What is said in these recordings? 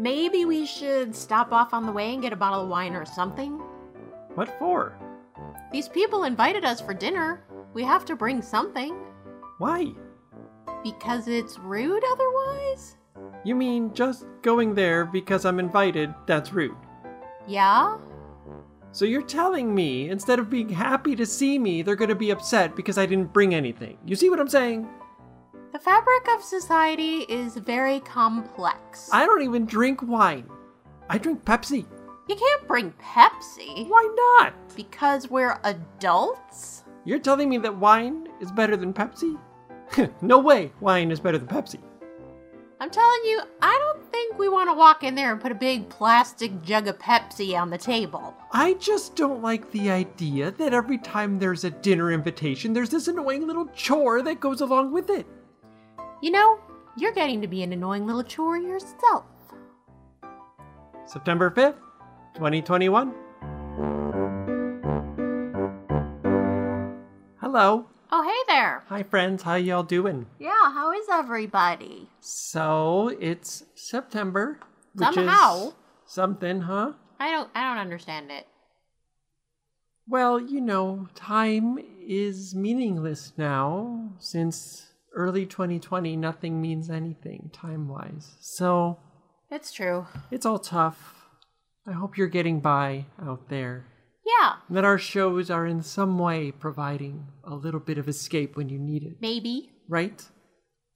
Maybe we should stop off on the way and get a bottle of wine or something? What for? These people invited us for dinner. We have to bring something. Why? Because it's rude otherwise? You mean just going there because I'm invited, that's rude. Yeah? So you're telling me, instead of being happy to see me, they're gonna be upset because I didn't bring anything. You see what I'm saying? The fabric of society is very complex. I don't even drink wine. I drink Pepsi. You can't bring Pepsi. Why not? Because we're adults? You're telling me that wine is better than Pepsi? no way wine is better than Pepsi. I'm telling you, I don't think we want to walk in there and put a big plastic jug of Pepsi on the table. I just don't like the idea that every time there's a dinner invitation, there's this annoying little chore that goes along with it. You know, you're getting to be an annoying little chore yourself. September 5th, 2021. Hello. Oh, hey there. Hi, friends. How y'all doing? Yeah, how is everybody? So it's September. Which Somehow. Is something, huh? I don't I don't understand it. Well, you know, time is meaningless now. Since early 2020, nothing means anything time wise. So It's true. it's all tough. I hope you're getting by out there. Yeah, And that our shows are in some way providing a little bit of escape when you need it, maybe. right?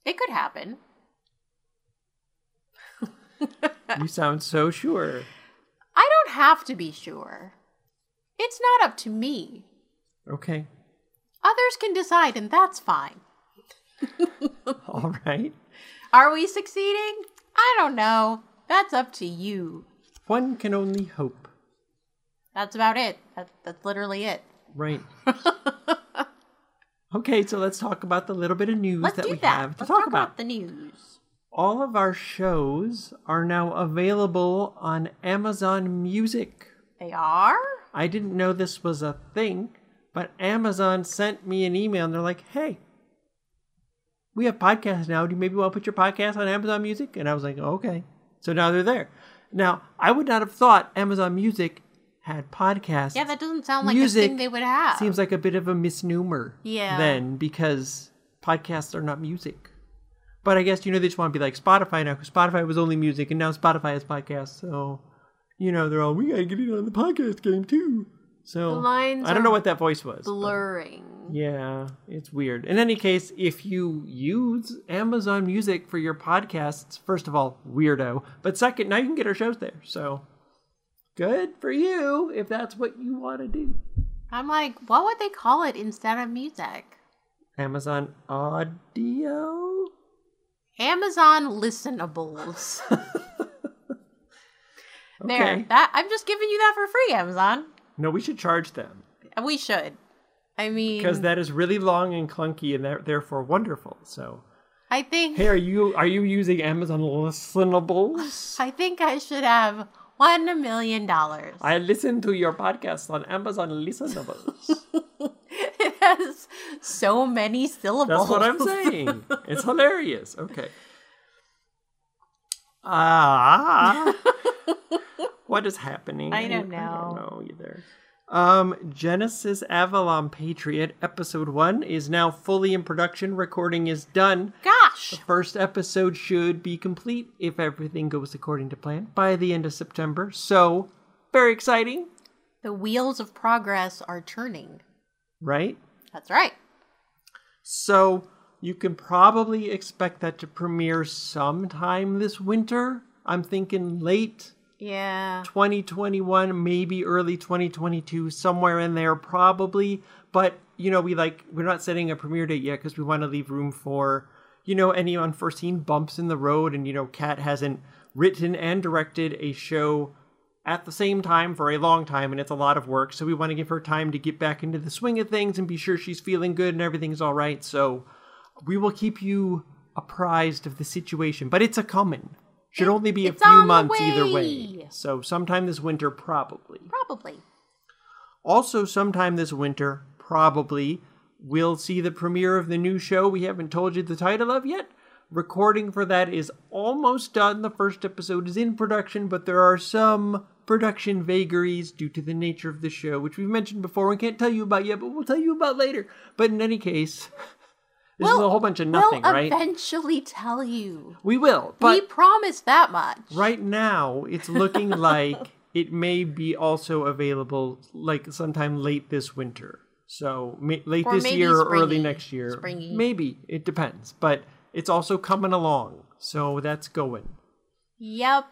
It could happen. you sound so sure. I don't have to be sure. It's not up to me. Okay. Others can decide, and that's fine. All right. Are we succeeding? I don't know. That's up to you. One can only hope. That's about it. That, that's literally it. Right. okay, so let's talk about the little bit of news Let's that we that. have to Let's talk, talk about. about the news. All of our shows are now available on Amazon Music. They are? I didn't know this was a thing, but Amazon sent me an email and they're like, hey, we have podcasts now. Do you maybe want to put your podcast on Amazon Music? And I was like, okay. So now they're there. Now, I would not have thought Amazon Music had podcasts. Yeah, that doesn't sound like Music a thing they would have. Seems like a bit of a misnomer. Yeah. Then, because podcasts are not music. But I guess, you know, they just want to be like Spotify now, because Spotify was only music, and now Spotify has podcasts. So, you know, they're all, we got to get in on the podcast game, too. So, The lines I don't know what that voice was. blurring. yeah, it's weird. In any case, if you use Amazon Music for your podcasts, first of all, weirdo. But second, now you can get our shows there. So good for you if that's what you want to do. I'm like, what would they call it instead of music? Amazon Audio? Amazon listenables. There. That I'm just giving you that for free, Amazon. No, we should charge them We should. I mean, because that is really long and clunky and they're therefore wonderful. So, I think hey, are you are you using Amazon listenables? I think I should have one million dollars. I listen to your podcast on Amazon listenables. It has so many syllables. That's what I'm saying. it's hilarious. Okay. Ah. what is happening? I don't I know. don't know either. Um, Genesis Avalon Patriot episode one is now fully in production. Recording is done. Gosh, The First episode should be complete if everything goes according to plan by the end of September. So, very exciting, the wheels of progress are turning. right? That's right. So you can probably expect that to premiere sometime this winter. I'm thinking late Yeah. 2021, maybe early 2022, somewhere in there, probably. But you know, we like we're not setting a premiere date yet because we want to leave room for you know any unforeseen bumps in the road. And you know, Kat hasn't written and directed a show at the same time for a long time, and it's a lot of work. So we want to give her time to get back into the swing of things and be sure she's feeling good and everything's all right. So we will keep you apprised of the situation, but it's a coming. Should only be a it's few months either way. way. So sometime this winter, probably. Probably. Also, sometime this winter, probably, we'll see the premiere of the new show we haven't told you the title of yet, Recording for that is almost done. The first episode is in production, but there are some production vagaries due to the nature of the show, which we've mentioned before and can't tell you about yet, but we'll tell you about later. But in any case, this is a whole bunch of nothing, we'll right? eventually tell you. We will, we promise that much. right now it's looking like it may be also available like sometime late this winter. So may, late Or this year or early next year. Springy. Maybe it depends, but it's also coming along. So that's going. Yep.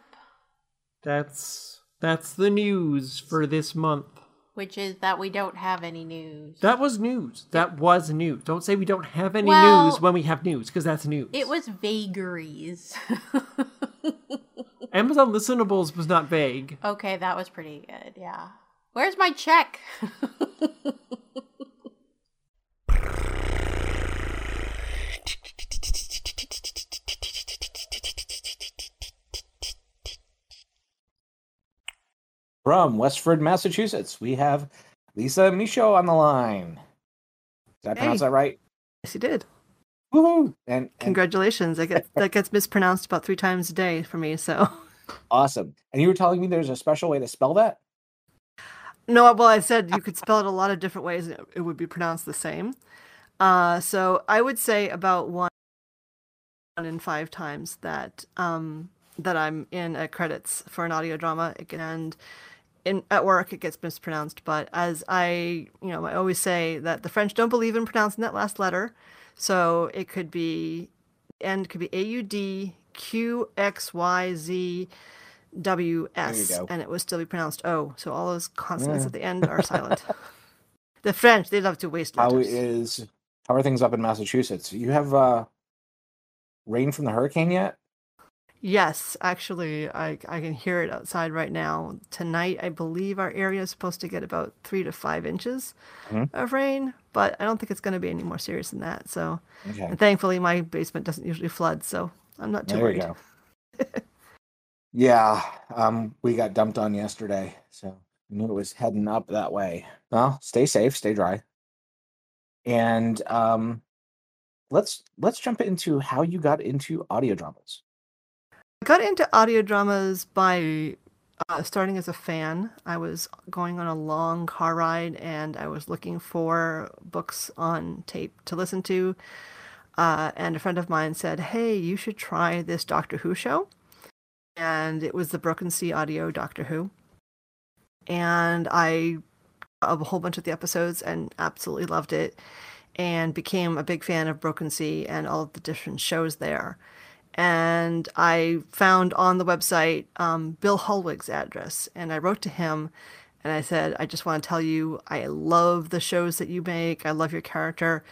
That's that's the news for this month. Which is that we don't have any news. That was news. That was news. Don't say we don't have any Well- news when we have news, because that's news. It was vagaries. Amazon Listenables was not vague. okay, that was pretty good. Yeah. Where's my check? From Westford, Massachusetts, we have Lisa Michaud on the line. Did I pronounce Hey. that right? Yes, you did. Woohoo! And, and Congratulations. I get that gets mispronounced about three times a day for me. So awesome. And you were telling me there's a special way to spell that? no, well, I said you could spell it a lot of different ways. And it- it would be pronounced the same. Uh, so I would say about one in five times that um, that I'm in a credits for an audio drama, and in at work it gets mispronounced. But as I, you know, I always say that the French don't believe in pronouncing that last letter, so it could be end could be A U D Q X Y Z W S, and it would still be pronounced O. So all those consonants Yeah. at the end are silent. the French they love to waste How letters. is how are things up in Massachusetts? You have uh rain from the hurricane yet? Yes, actually, I I can hear it outside right now. Tonight, I believe our area is supposed to get about three to five inches Mhm. of rain, but I don't think it's going to be any more serious than that. So, Okay. and thankfully, my basement doesn't usually flood, so I'm not too There worried. yeah, um, we got dumped on yesterday, so we knew it was heading up that way. Well, stay safe, stay dry, and um, let's let's jump into how you got into audio dramas. I got into audio dramas by uh, starting as a fan. I was going on a long car ride and I was looking for books on tape to listen to. Uh, and a friend of mine said, Hey, you should try this Doctor Who show. And it was the Broken Sea Audio Doctor Who. And I a whole bunch of the episodes and absolutely loved it and became a big fan of Broken Sea and all of the different shows there and I found on the website um, Bill Hollweg's address, and I wrote to him, and I said, I just want to tell you, I love the shows that you make. I love your character,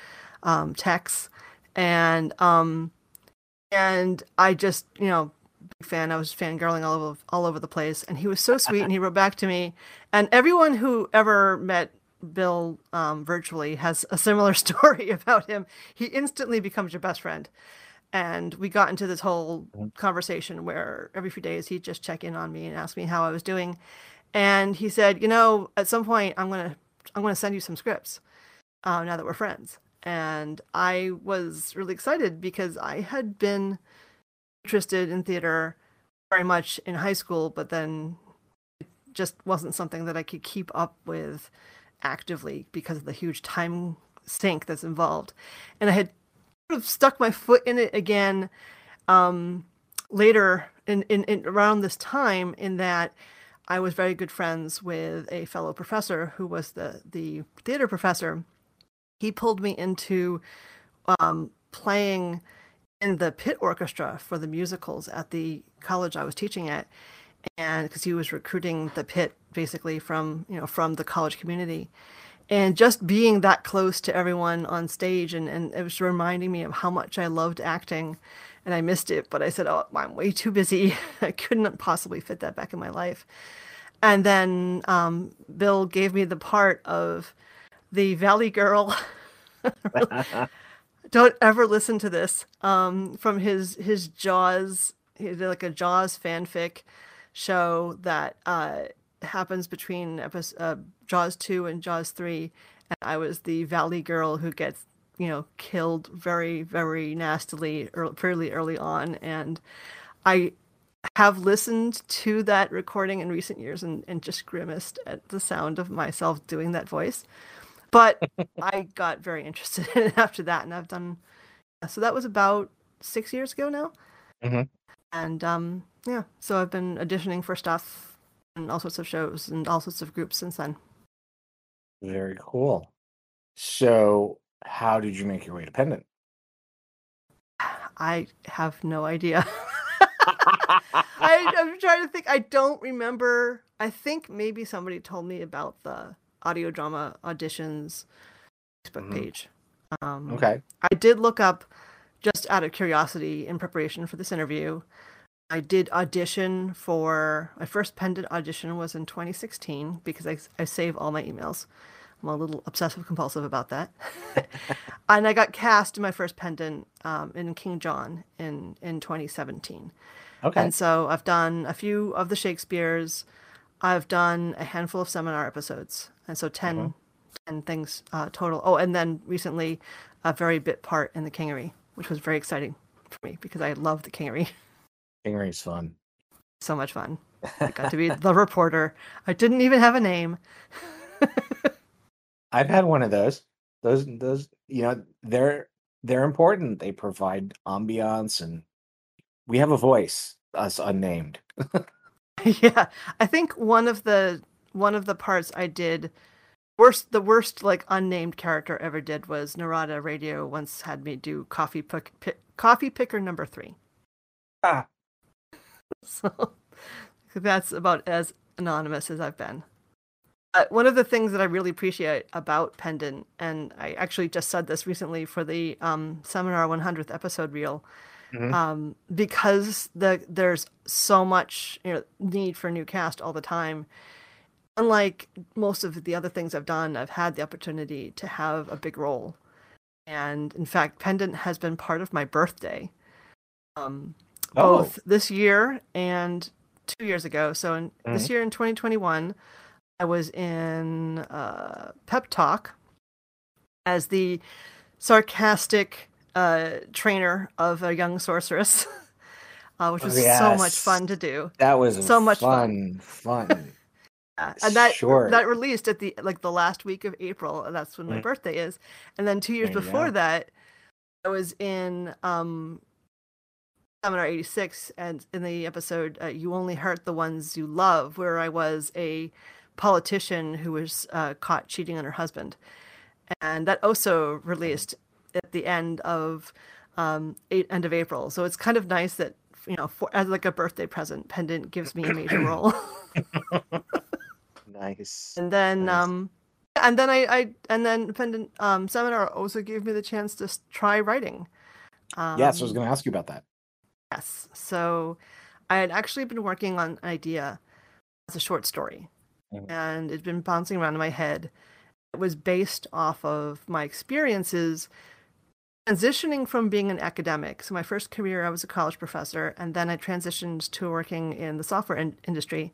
um, Tex, and um, and I just, you know, big fan. I was fangirling all over all over the place, and he was so sweet, and he wrote back to me, and everyone who ever met. Bill um, virtually has a similar story about him. He instantly becomes your best friend and we got into this whole conversation where every few days he'd just check in on me and ask me how I was doing. And he said, you know, at some point I'm gonna I'm gonna send you some scripts uh, now that we're friends. And I was really excited because I had been interested in theater very much in high school, but then it just wasn't something that I could keep up with actively because of the huge time sink that's involved. And I had of stuck my foot in it again um, later in, in, in around this time in that I was very good friends with a fellow professor who was the, the theater professor. He pulled me into um, playing in the pit orchestra for the musicals at the college I was teaching at, and because he was recruiting the pit basically from you know from the college community, and just being that close to everyone on stage and, and it was reminding me of how much I loved acting and I missed it, but I said, Oh, I'm way too busy. I couldn't possibly fit that back in my life. And then um, Bill gave me the part of the Valley Girl. Don't ever listen to this. Um, from his his Jaws, he did like a Jaws fanfic show that uh, happens between episode, uh, Jaws two and Jaws three, and I was the Valley Girl who gets you know killed very very nastily early, fairly early on, and I have listened to that recording in recent years and, and just grimaced at the sound of myself doing that voice. But I got very interested in it after that, and I've done so that was about six years ago now. Mhm. And um, yeah, so I've been auditioning for stuff and all sorts of shows and all sorts of groups since then. Very cool. So, how did you make your way to Pendant? I have no idea. I, I'm trying to think. I don't remember. I think maybe somebody told me about the audio drama auditions Facebook Mhm. page. Um, okay. I did look up just out of curiosity in preparation for this interview. I did audition for my first pendant audition was in 2016 because I, I save all my emails. I'm a little obsessive compulsive about that. and I got cast in my first pendant um, in King John in, in 2017. Okay. And so I've done a few of the Shakespeare's. I've done a handful of seminar episodes. And so 10, 10 things uh, total. Oh, and then recently a very bit part in the Kingery, which was very exciting for me because I love the Kingery. Kingery's fun. so much fun. I got to be the reporter. I didn't even have a name. I've had one of those. Those those you know, they're they're important. They provide ambiance and we have a voice, us unnamed. yeah, I think one of the one of the parts I did worst the worst like unnamed character ever did was Narada Radio once had me do coffee pick, pick coffee picker number 3. Ah. So that's about as anonymous as I've been. Uh, one of the things that I really appreciate about Pendant, and I actually just said this recently for the um, Seminar 100th episode reel, Mhm. um, because the there's so much you know, need for new cast all the time. Unlike most of the other things I've done, I've had the opportunity to have a big role, and in fact, Pendant has been part of my birthday. Um, Oh. both this year and two years ago. So in this year in 2021, I was in uh, Pep Talk as the sarcastic uh, trainer of a young sorceress, uh, which Oh, was so much fun to do. That was So much fun. Fun. Uh, and that Sure. that released at the like the last week of April, and that's when my Mm. birthday is. And then two years There before that, I was in um Seminar 86 and in the episode uh, You Only Hurt the Ones You Love, where I was a politician who was uh, caught cheating on her husband. And that also released at the end of um, eight, end of April. So it's kind of nice that you know, for, as like a birthday present, Pendant gives me a major role. nice. and then Nice. um and then I, I and then pendant um seminar also gave me the chance to try writing um, yes, I was going to ask you about that. Yes so i had actually been working on an idea as a short story Mhm. and it'd been bouncing around in my head it was based off of my experiences transitioning from being an academic so my first career i was a college professor and then i transitioned to working in the software in- industry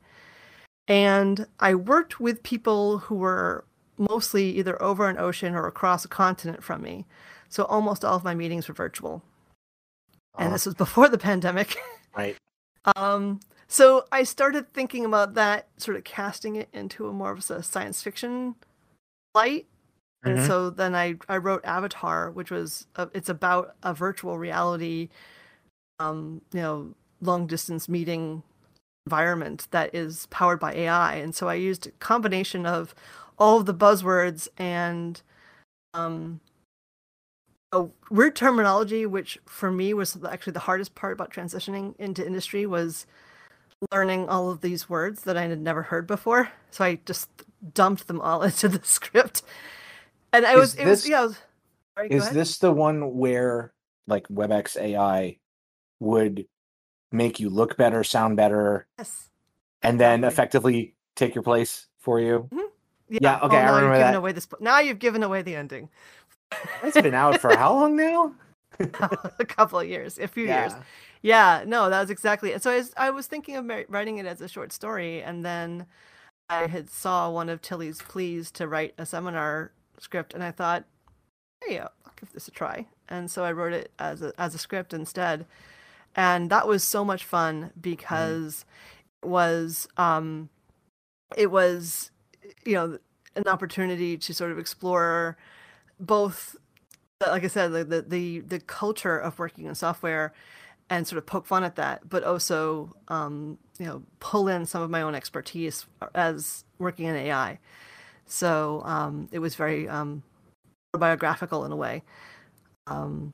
and I worked with people who were mostly either over an ocean or across a continent from me. So almost all of my meetings were virtual. And Uh, this was before the pandemic. right. um, so I started thinking about that, sort of casting it into a more of a science fiction light. And Mhm. so then I, I wrote Avatar, which was a, it's about a virtual reality, um, you know, long distance meeting environment that is powered by AI. And so I used a combination of all of the buzzwords and um, a weird terminology, which for me was actually the hardest part about transitioning into industry was learning all of these words that I had never heard before. So I just dumped them all into the script. And I was, it was, yeah, I was, sorry, Is this the one where like WebEx AI would make you look better, sound better, Yes. and then Exactly. effectively take your place for you? Mm-hmm. Yeah. Yeah, okay, oh, I remember you've given that. away this. Now you've given away the ending. It's been out for how long now? a couple of years, a few years. Yeah, no, that was exactly it. So I was, I was thinking of writing it as a short story, and then I had saw one of Tilly's pleas to write a seminar script, and I thought, hey, I'll give this a try. And so I wrote it as a as a script instead, and that was so much fun because it was um, it was you know an opportunity to sort of explore both like I said, the, the the the culture of working in software and sort of poke fun at that, but also um, you know pull in some of my own expertise as working in AI. So um, it was very um, biographical in a way. Um,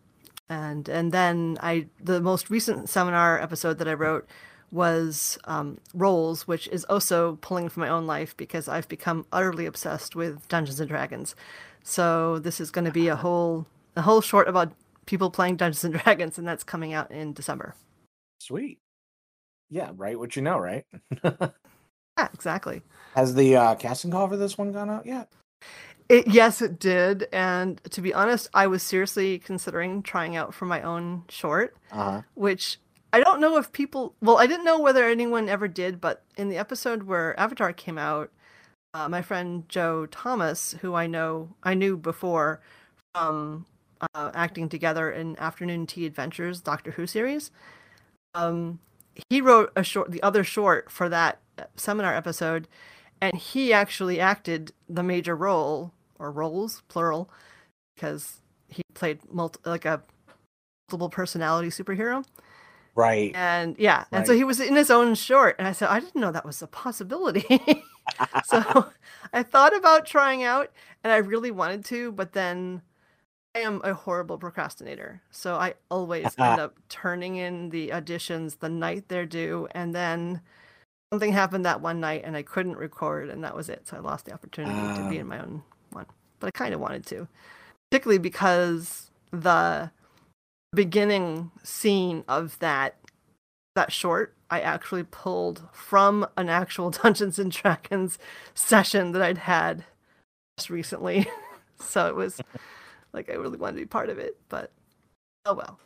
and and then I the most recent seminar episode that I wrote was um, roles, which is also pulling from my own life because I've become utterly obsessed with Dungeons and Dragons. So this is going to be a whole a whole short about people playing Dungeons and Dragons, and that's coming out in December. Sweet. Yeah, right. What you know, right? yeah, exactly. Has the uh, casting call for this one gone out yet? It, yes, it did. And to be honest, I was seriously considering trying out for my own short, uh-huh. which I don't know if people. Well, I didn't know whether anyone ever did, but in the episode where Avatar came out, uh, my friend Joe Thomas, who I know I knew before from uh, acting together in Afternoon Tea Adventures Doctor Who series, um, he wrote a short, the other short for that uh, seminar episode, and he actually acted the major role or roles plural because he played multi, like a multiple personality superhero. Right. And yeah, right. and so he was in his own short, and I said I didn't know that was a possibility. so I thought about trying out, and I really wanted to, but then I am a horrible procrastinator. So I always end up turning in the auditions the night they're due, and then something happened that one night and I couldn't record, and that was it. So I lost the opportunity uh, to be in my own one. But I kind of wanted to, particularly because the beginning scene of that that short I actually pulled from an actual Dungeons and Dragons session that I'd had just recently. so it was like I really wanted to be part of it, but oh well.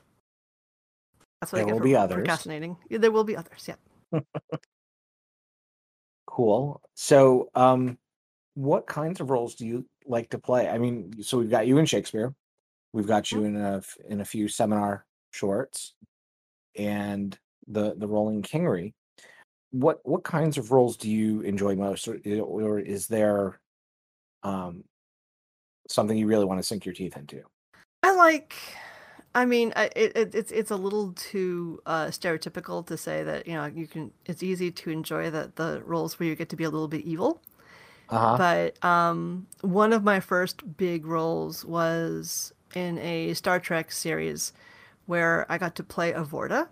That's what there I get will for be others. procrastinating. Yeah, there will be others, yeah. cool. So, um, what kinds of roles do you like to play? I mean, so we've got you in Shakespeare, we've got you mm-hmm. in a in a few seminar shorts, and the the Rolling Kingery. What what kinds of roles do you enjoy most, or, or is there um, something you really want to sink your teeth into? I like. I mean, it, it, it's it's a little too uh, stereotypical to say that you know you can. It's easy to enjoy the the roles where you get to be a little bit evil. Uh-huh. But um, one of my first big roles was in a Star Trek series where I got to play a Vorta.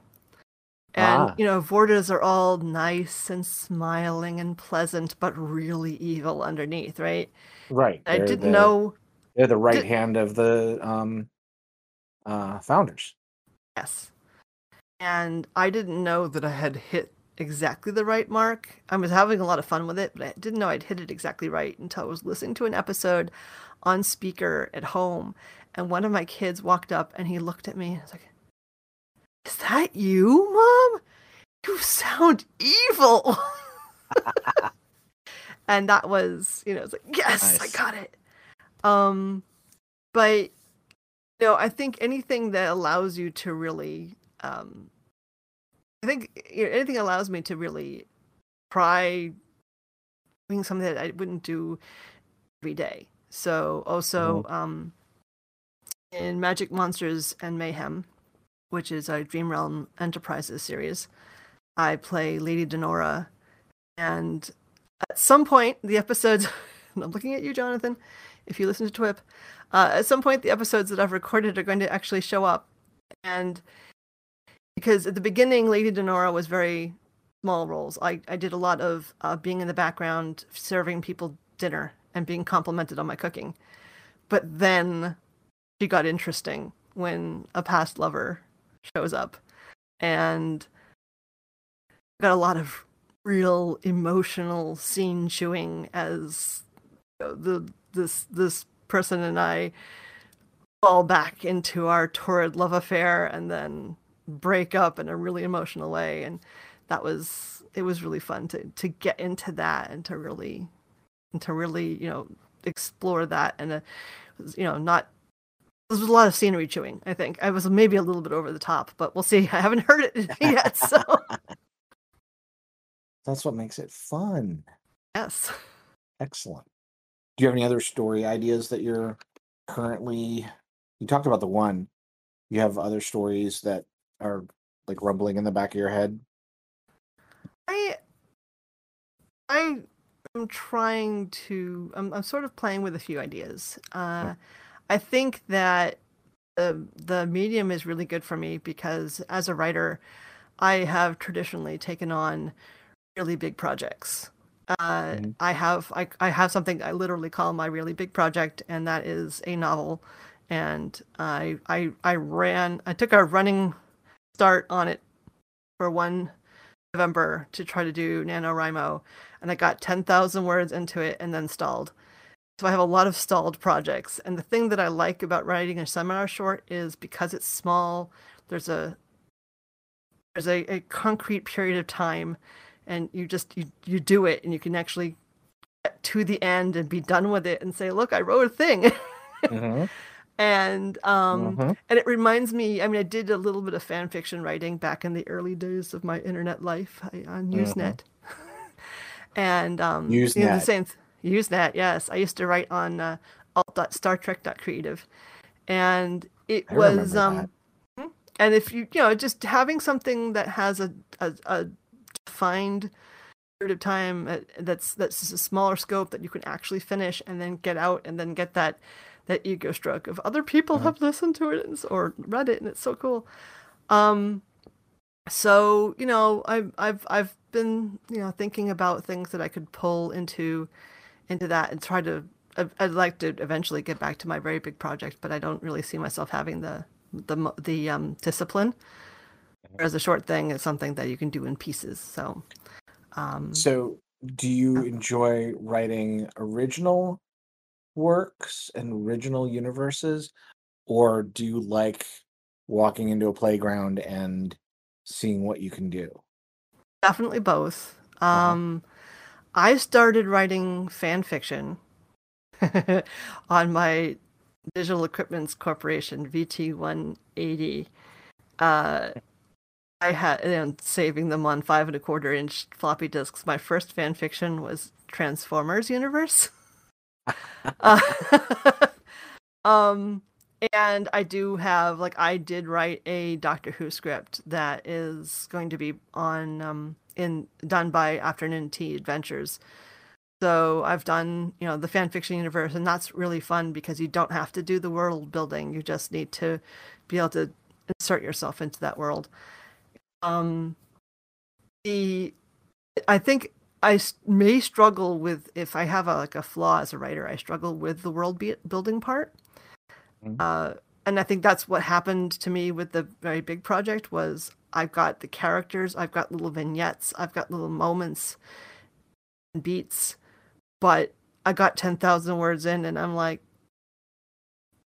And ah. you know, Vortas are all nice and smiling and pleasant, but really evil underneath, right? Right. I didn't know they're the right Did... hand of the um, uh, founders. Yes. And I didn't know that I had hit exactly the right mark. I was having a lot of fun with it, but I didn't know I'd hit it exactly right until I was listening to an episode on speaker at home. And one of my kids walked up and he looked at me and was like, Is that you, Mom? You sound evil. and that was, you know, it's like, Yes, nice. I got it. Um, but you know, I think anything that allows you to really, um, I think you know, anything allows me to really try doing something that I wouldn't do every day. So also, mm-hmm. um, in Magic Monsters and Mayhem, which is a Dream Realm Enterprises series, I play Lady Denora, and at some point the episodes. I'm looking at you, Jonathan if you listen to TWIP. Uh, at some point, the episodes that I've recorded are going to actually show up. And because at the beginning, Lady Denora was very small roles. I, I did a lot of uh, being in the background, serving people dinner, and being complimented on my cooking. But then she got interesting when a past lover shows up. And got a lot of real emotional scene chewing as you know, the this this person and I fall back into our torrid love affair and then break up in a really emotional way and that was it was really fun to to get into that and to really and to really you know explore that and you know not There was a lot of scenery chewing. I think I was maybe a little bit over the top, but we'll see. I haven't heard it yet, so That's what makes it fun. yes. Excellent. Do you have any other story ideas that you're currently? You talked about the one. You have other stories that are like rumbling in the back of your head. I I am trying to I'm I'm sort of playing with a few ideas. Uh I think that the the medium is really good for me because as a writer I have traditionally taken on really big projects. Uh, Mhm. I have I, I have something I literally call my really big project, and that is a novel. And I I I ran I took a running start on it for one November to try to do NaNoWriMo, and I got 10,000 words into it and then stalled. So I have a lot of stalled projects. And the thing that I like about writing a seminar short is because it's small, there's a there's a, a concrete period of time and you just you, you do it and you can actually get to the end and be done with it and say, look, I wrote a thing. Mhm, and um mhm. and it reminds me i mean i did a little bit of fan fiction writing back in the early days of my internet life I, on usenet and um you know, the same th- usenet yes i used to write on uh, alt.startrek.creative and it I was um that. and if you you know just having something that has a a, a defined period of time uh, that's that's a smaller scope that you can actually finish and then get out and then get that that ego stroke of other people Mhm. have listened to it and or read it and it's so cool um so you know i've i've i've been you know thinking about things that i could pull into into that. And try to I'd, like to eventually get back to my very big project but i don't really see myself having the the the um discipline. Whereas a short thing is something that you can do in pieces so um So, do you enjoy writing original works and original universes, or do you like walking into a playground and seeing what you can do? definitely both. Uh-huh. I started writing fan fiction on my digital equipments corporation vt180 uh i had know, saving them on five and a quarter inch floppy disks. My first fan fiction was transformers universe. Uh, um and I do have like I did write a Doctor Who script that is going to be on um in done by Afternoon Tea Adventures. So I've done, you know, the fan fiction universe and that's really fun because you don't have to do the world building. You just need to be able to insert yourself into that world. Um the I think I may struggle with if I have a like a flaw as a writer, I struggle with the world be- building part Mhm. uh, and I think that's what happened to me with the very big project was I've got the characters, I've got little vignettes, I've got little moments and beats, but I got 10,000 words in and I'm like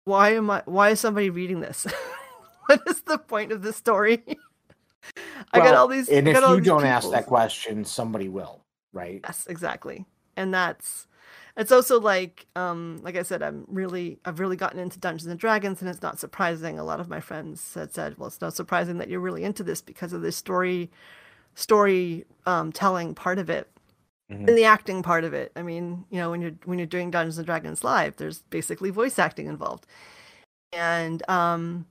why am I why is somebody reading this? what is the point of this story? I got all these And if you don't ask that question, somebody will, right? Yes, exactly. And that's it's also like um like I said, I'm really I've really gotten into Dungeons and Dragons and it's not surprising. A lot of my friends had said, Well, it's not surprising that you're really into this because of the story story um telling part of it. Mhm. And the acting part of it. I mean, you know, when you're when you're doing Dungeons and Dragons live, there's basically voice acting involved. And um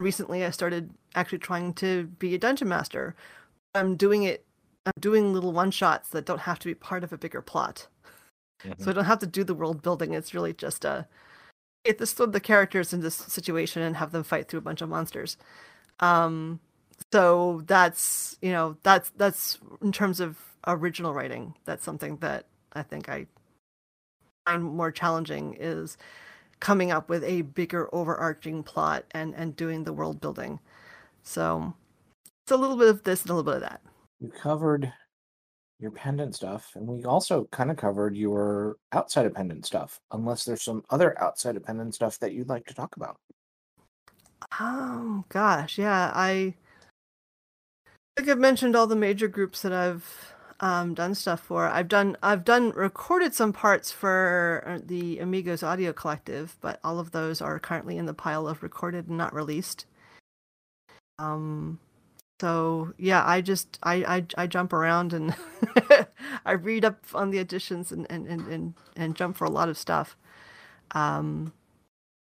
recently I started actually trying to be a dungeon master. I'm doing it I'm doing little one shots that don't have to be part of a bigger plot. Mhm. So I don't have to do the world building. It's really just a get this throw the characters in this situation and have them fight through a bunch of monsters. Um so that's you know, that's that's in terms of original writing, that's something that I think I find more challenging is coming up with a bigger overarching plot and and doing the world building. So it's a little bit of this and a little bit of that. You covered your pendant stuff, and we also kind of covered your outside of pendant stuff, unless there's some other outside of pendant stuff that you'd like to talk about. Oh gosh, yeah. I think I've mentioned all the major groups that I've um, done stuff for. I've done I've done recorded some parts for uh, the Amigos Audio Collective, but all of those are currently in the pile of recorded and not released. Um, so yeah, I just I I, I jump around and I read up on the editions and and, and and and jump for a lot of stuff. Um,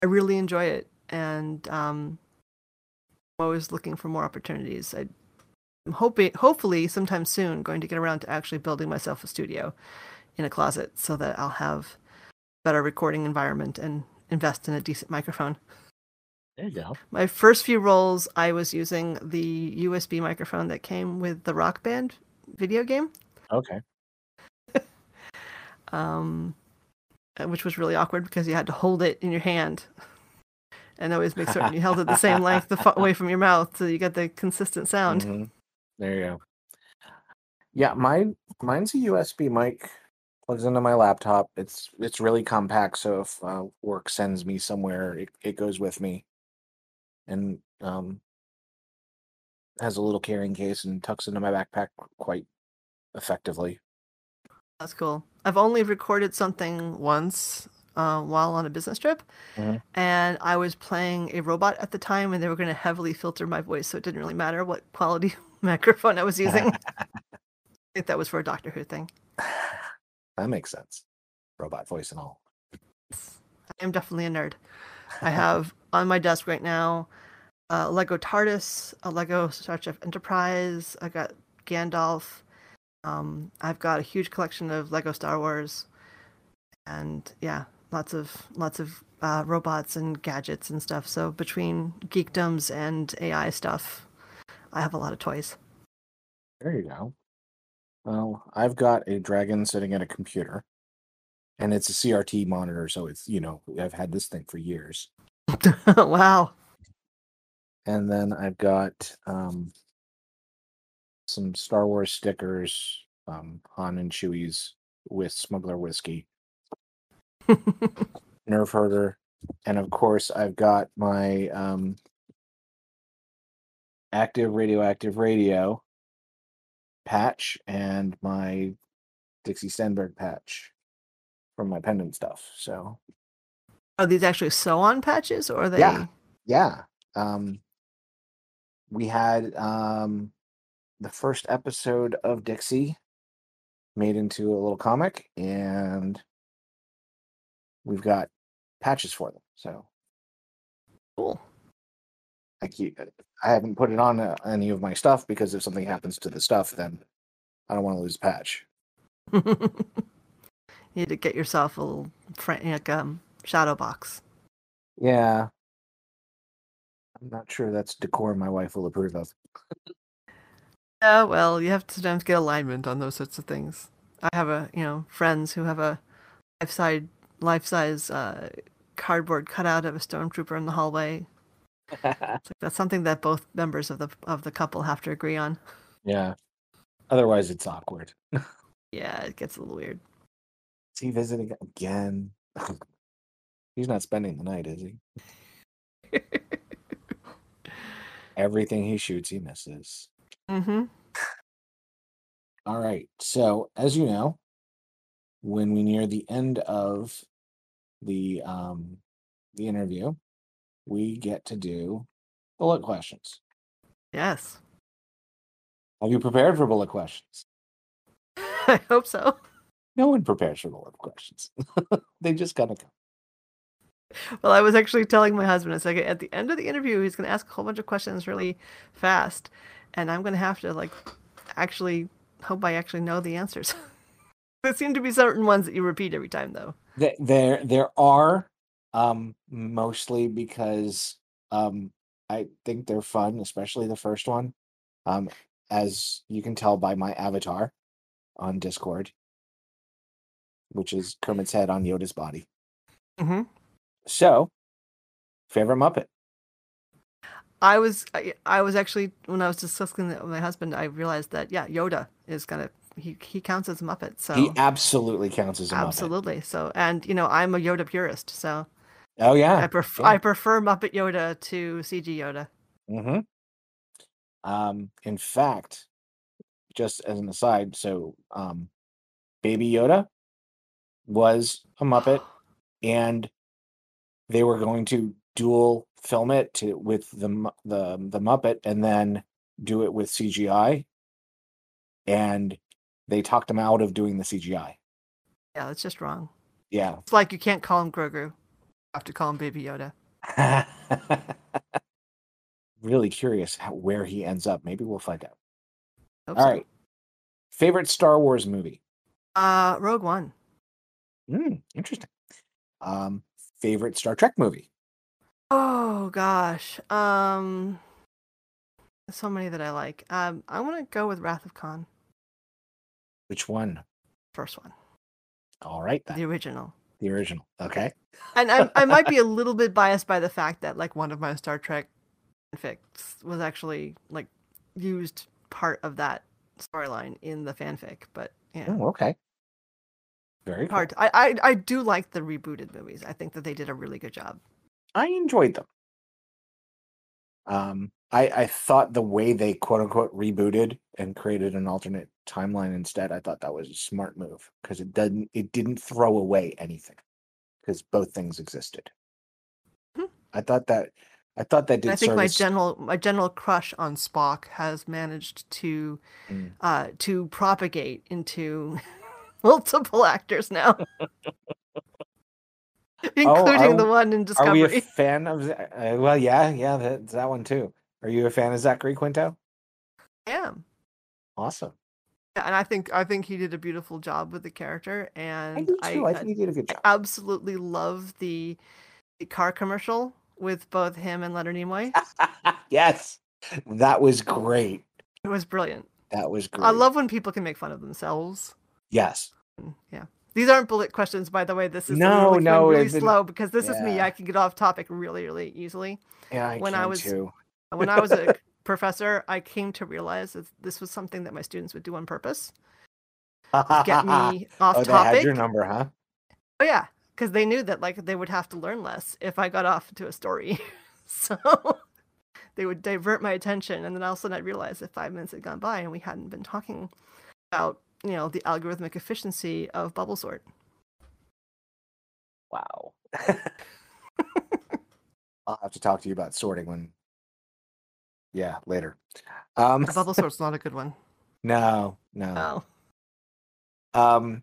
I really enjoy it, and um, I'm always looking for more opportunities. I I'm hoping, hopefully, sometime soon, going to get around to actually building myself a studio in a closet so that I'll have better recording environment and invest in a decent microphone. There you go. My first few rolls, I was using the USB microphone that came with the Rock Band video game, Okay. um, uh, which was really awkward because you had to hold it in your hand and always make certain you held it the same length away from your mouth so you get the consistent sound. Mhm. There you go. Yeah, my mine's a USB mic. Plugs into my laptop. It's it's really compact, so if uh, work sends me somewhere, it, it goes with me, and um, has a little carrying case and tucks into my backpack quite effectively. That's cool. I've only recorded something once uh, while on a business trip, Mhm. and I was playing a robot at the time, and they were going to heavily filter my voice, so it didn't really matter what quality microphone I was using. I think that was for a Doctor Who thing. that makes sense. Robot voice and all. I am definitely a nerd. I have on my desk right now a Lego TARDIS, a Lego Star Trek Enterprise. I got Gandalf. Um, I've got a huge collection of Lego Star Wars, and yeah, lots of lots of uh, robots and gadgets and stuff. So between geekdoms and AI stuff, I have a lot of toys. There you go. Well, I've got a dragon sitting at a computer, and it's a CRT monitor, so it's you know I've had this thing for years. wow. And then I've got um, some Star Wars stickers, um, Han and Chewie's with Smuggler Whiskey, Nerf Herder, and of course I've got my um, active radioactive radio patch and my Dixie Stenberg patch from my pendant stuff. So Are these actually sew on patches or are they? Yeah. yeah um we had um the first episode of dixie made into a little comic and we've got patches for them so Cool. i keep i haven't put it on uh, any of my stuff because if something happens to the stuff then i don't want to lose a patch you need to get yourself a little like um shadow box. yeah i'm not sure that's decor my wife will approve of Yeah, well, you have to sometimes get alignment on those sorts of things. I have a you know friends who have a life size life size uh, cardboard cutout of a stormtrooper in the hallway. It's like that's something that both members of the of the couple have to agree on. yeah otherwise it's awkward Yeah, it gets a little weird. Is he visiting again? He's not spending the night, is he? Everything he shoots, he misses. mm-hmm. All right. So, as you know, when we near the end of the um the interview, we get to do bullet questions. Yes, Have you prepared for bullet questions? I hope so. No one prepares for bullet questions. they just kind of come. Well, I was actually telling my husband, it's like at the end of the interview, he's going to ask a whole bunch of questions really fast, and I'm going to have to like actually hope I actually know the answers. there seem to be certain ones that you repeat every time, though. There there are um mostly because um I think they're fun, especially the first one. Um as you can tell by my avatar on Discord, which is Kermit's head on Yoda's body. Mm-hmm. So, favorite Muppet. I was I, I was actually when I was discussing it with my husband, I realized that yeah, Yoda is gonna he he counts as a Muppet, so He absolutely counts as a Muppet. absolutely. So and you know I'm a Yoda purist, so Oh yeah, I prefer yeah. I prefer Muppet Yoda to CG Yoda. Mm-hmm. Um, in fact, just as an aside, so um, Baby Yoda was a Muppet, and they were going to dual film it to with the the the Muppet, and then do it with CGI, and they talked him out of doing the CGI. Yeah, that's just wrong. Yeah. It's like you can't call him Grogu. You have to call him Baby Yoda. really curious how, where he ends up. Maybe we'll find out. All so. right. Favorite Star Wars movie? Uh, Rogue One. Hmm, interesting. Um, favorite Star Trek movie? Oh gosh. Um, so many that I like. Um, I want to go with Wrath of Khan. Which one? First one, All right, then. the original. the original. Okay. And I, I might be a little bit biased by the fact that like one of my Star Trek fanfics was actually like used part of that storyline in the fanfic, but yeah. Oh, okay. Very cool. Hard. I, I I do like the rebooted movies. I think that they did a really good job. I enjoyed them. Um, I I thought the way they quote unquote rebooted and created an alternate timeline instead, I thought that was a smart move because it doesn't it didn't throw away anything because both things existed. Hmm. I thought that I thought that did And I think serve my general my general crush on Spock has managed to Mm. uh to propagate into multiple actors now. Including the are- one in Discovery. Are we a fan of? Uh, well, yeah, yeah, that's that one too. Are you a fan of Zachary Quinto? I am. Awesome. Yeah, and I think I think he did a beautiful job with the character and I do too. I, I, think he did a good I job. absolutely love the, the car commercial with both him and Leonard Nimoy. yes, that was great. It was brilliant. That was great. I love when people can make fun of themselves. Yes. Yeah. These aren't bullet questions, by the way. This is No, really, no, really slow because this is me. I can get off topic really, really easily. Yeah, I When I can was- too. When I was a professor, I came to realize that this was something that my students would do on purpose. Get me oh, off oh, they had topic. your number, huh? Oh yeah, because they knew that like they would have to learn less if I got off to a story. so they would divert my attention, and then all of a sudden I'd realize that five minutes had gone by and we hadn't been talking about you know the algorithmic efficiency of bubble sort. Wow. I'll have to talk to you about sorting when. Yeah, later. Um, The bubble sort's not a good one. no, no. Oh, Um,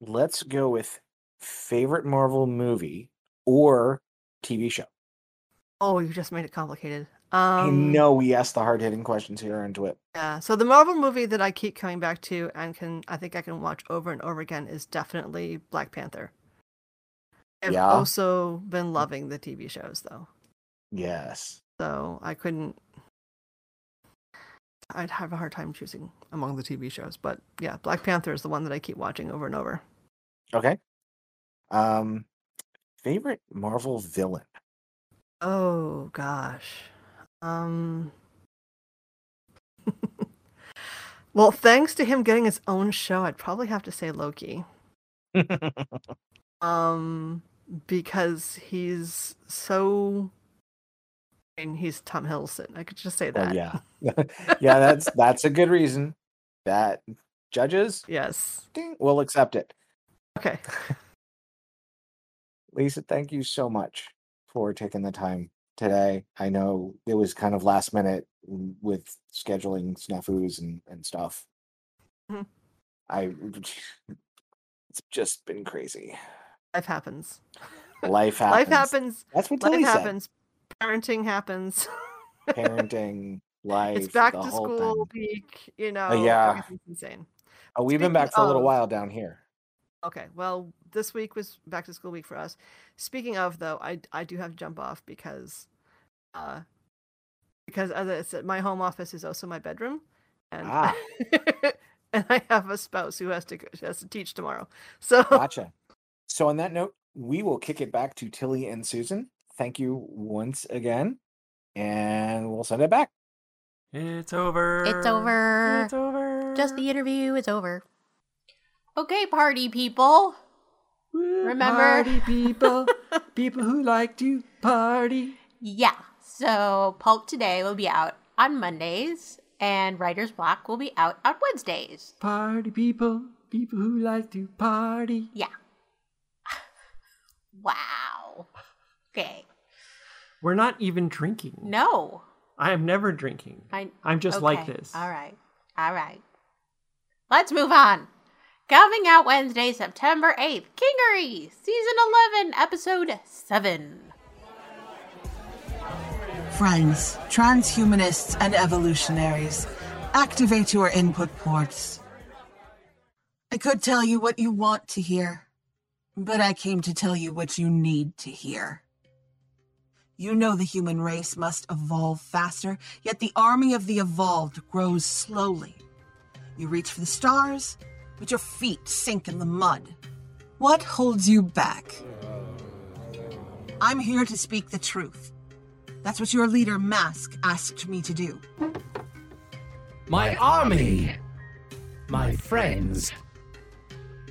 let's go with favorite Marvel movie or TV show. oh, you just made it complicated. I Um, know we asked the hard hitting questions here into it. Yeah. So the Marvel movie that I keep coming back to and can I think I can watch over and over again is definitely Black Panther. I've Yeah. also been loving the TV shows though. Yes. So I couldn't I'd have a hard time choosing among the TV shows, but yeah, Black Panther is the one that I keep watching over and over. Okay. Um, favorite Marvel villain. Oh gosh. Um Well, thanks to him getting his own show, I'd probably have to say Loki. Um, because he's so. I mean, he's Tom Hiddleston. I could just say that. Well, yeah, yeah. That's that's a good reason. That judges, Yes. ding, will accept it. Okay. Lisa, thank you so much for taking the time today. I know it was kind of last minute with scheduling snafus and, and stuff. Mhm. I it's just been crazy. Life happens. Life happens. Life happens. That's what Life Tilly said. happens. Parenting happens. Parenting, life, it's back to school thing. week. You know. yeah. Insane. Oh, we've been back for a little while down here. Okay. Well, this week was back to school week for us. Speaking of though, I I do have to jump off because uh because as I said, my home office is also my bedroom. And Ah. and I have a spouse who has to go, has to teach tomorrow. So Gotcha. So on that note, we will kick it back to Tilly and Susan. Thank you once again, and we'll send it back. It's over. It's over. It's over. Just the interview is over. Okay, party people. Woo, remember- party people, people who like to party. Yeah. So Pulp today will be out on Mondays. And Writer's Block will be out on Wednesdays. Party people, people who like to party. Yeah. wow. Okay. We're not even drinking. No. I am never drinking. I, I'm just like this. All right. All right. Let's move on. Coming out Wednesday, September 8th, Kingery, Season 11, Episode 7. Friends, transhumanists, and evolutionaries, activate your input ports. I could tell you what you want to hear, but I came to tell you what you need to hear. You know the human race must evolve faster, yet the army of the evolved grows slowly. You reach for the stars, but your feet sink in the mud. What holds you back? I'm here to speak the truth. That's what your leader, Mask, asked me to do. My army! My friends.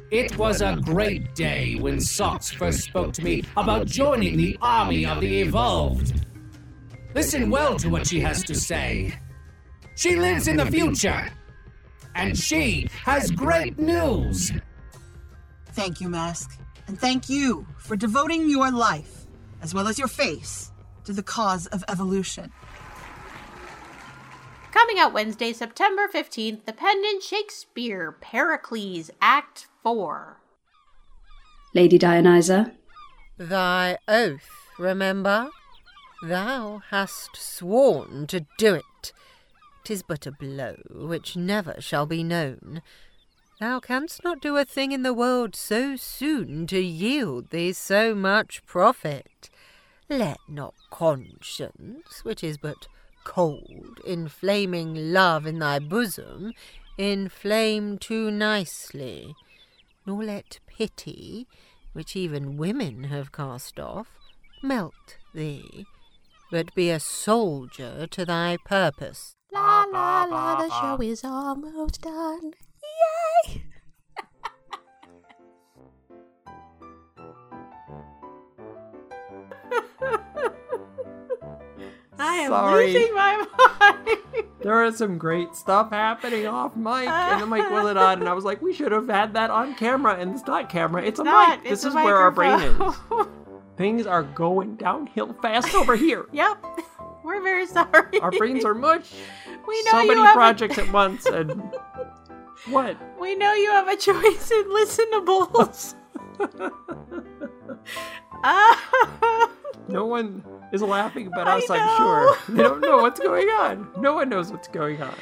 It was a great day when Sox first spoke to me about joining the army of the evolved. Listen well to what she has to say. She lives in the future, and she has great news. Thank you, Mask. And thank you for devoting your life, as well as your face, to the cause of evolution. Coming out Wednesday, September 15th, The Pendant Shakespeare, Pericles, Act 4. Lady Dionyza, Thy oath, remember? Thou hast sworn to do it. 'Tis but a blow which never shall be known. Thou canst not do a thing in the world so soon to yield thee so much profit. Let not conscience, which is but cold, inflaming love in thy bosom, inflame too nicely, nor let pity, which even women have cast off, melt thee, but be a soldier to thy purpose. La la la, the show is almost done. Yay! I am Sorry. losing my mind. There is some great stuff happening off mic, and the mic will it on, and I was like, we should have had that on camera, and it's not camera, it's a Not, mic. it's This a is where our brain is. Things are going downhill fast over here. yep. We're very sorry. Our brains are mush. We know so you many have a- projects at once, and what? We know you have a choice in listenables. Ah. No one is laughing but I us. I'm sure. They don't know what's going on. No one knows what's going on.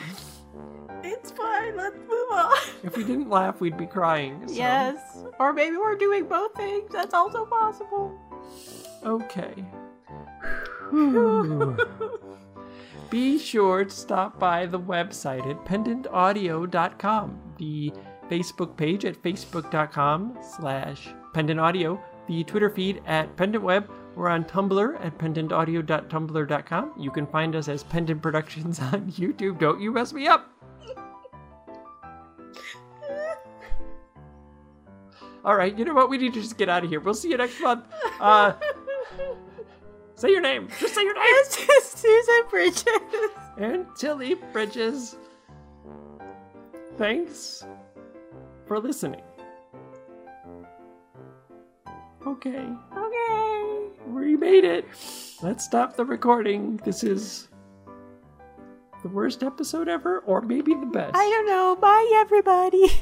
it's fine. Let's move on. If we didn't laugh, we'd be crying. so- Yes. Or maybe we're doing both things. That's also possible. Okay. Be sure to stop by the website at pendantaudio.com, the Facebook page at facebook.com slash pendantaudio, the Twitter feed at pendantweb. We're on Tumblr at pendantaudio.tumblr.com. You can find us as Pendant Productions on YouTube. Don't you mess me up! All right, you know what? We need to just get out of here. We'll see you next month. Uh, say your name. Just say your name. It's just Susan Bridges. And Tilly Bridges. Thanks for listening. Okay, Okay. we made it. Let's stop the recording. This is the worst episode ever, or maybe the best. I don't know. Bye, everybody.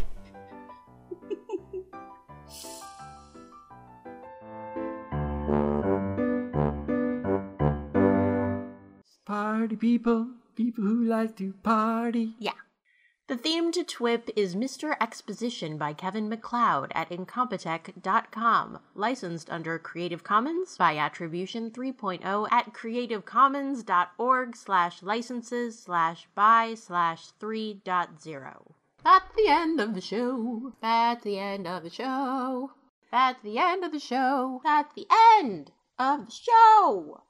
Party people, people who like to party. Yeah. The theme to TWIP is Mr. Exposition by Kevin MacLeod at Incompetech.com, licensed under Creative Commons by Attribution 3.0 at creativecommons.org slash licenses slash by slash 3.0. That's the end of the show. That's the end of the show. That's the end of the show. That's the end of the show.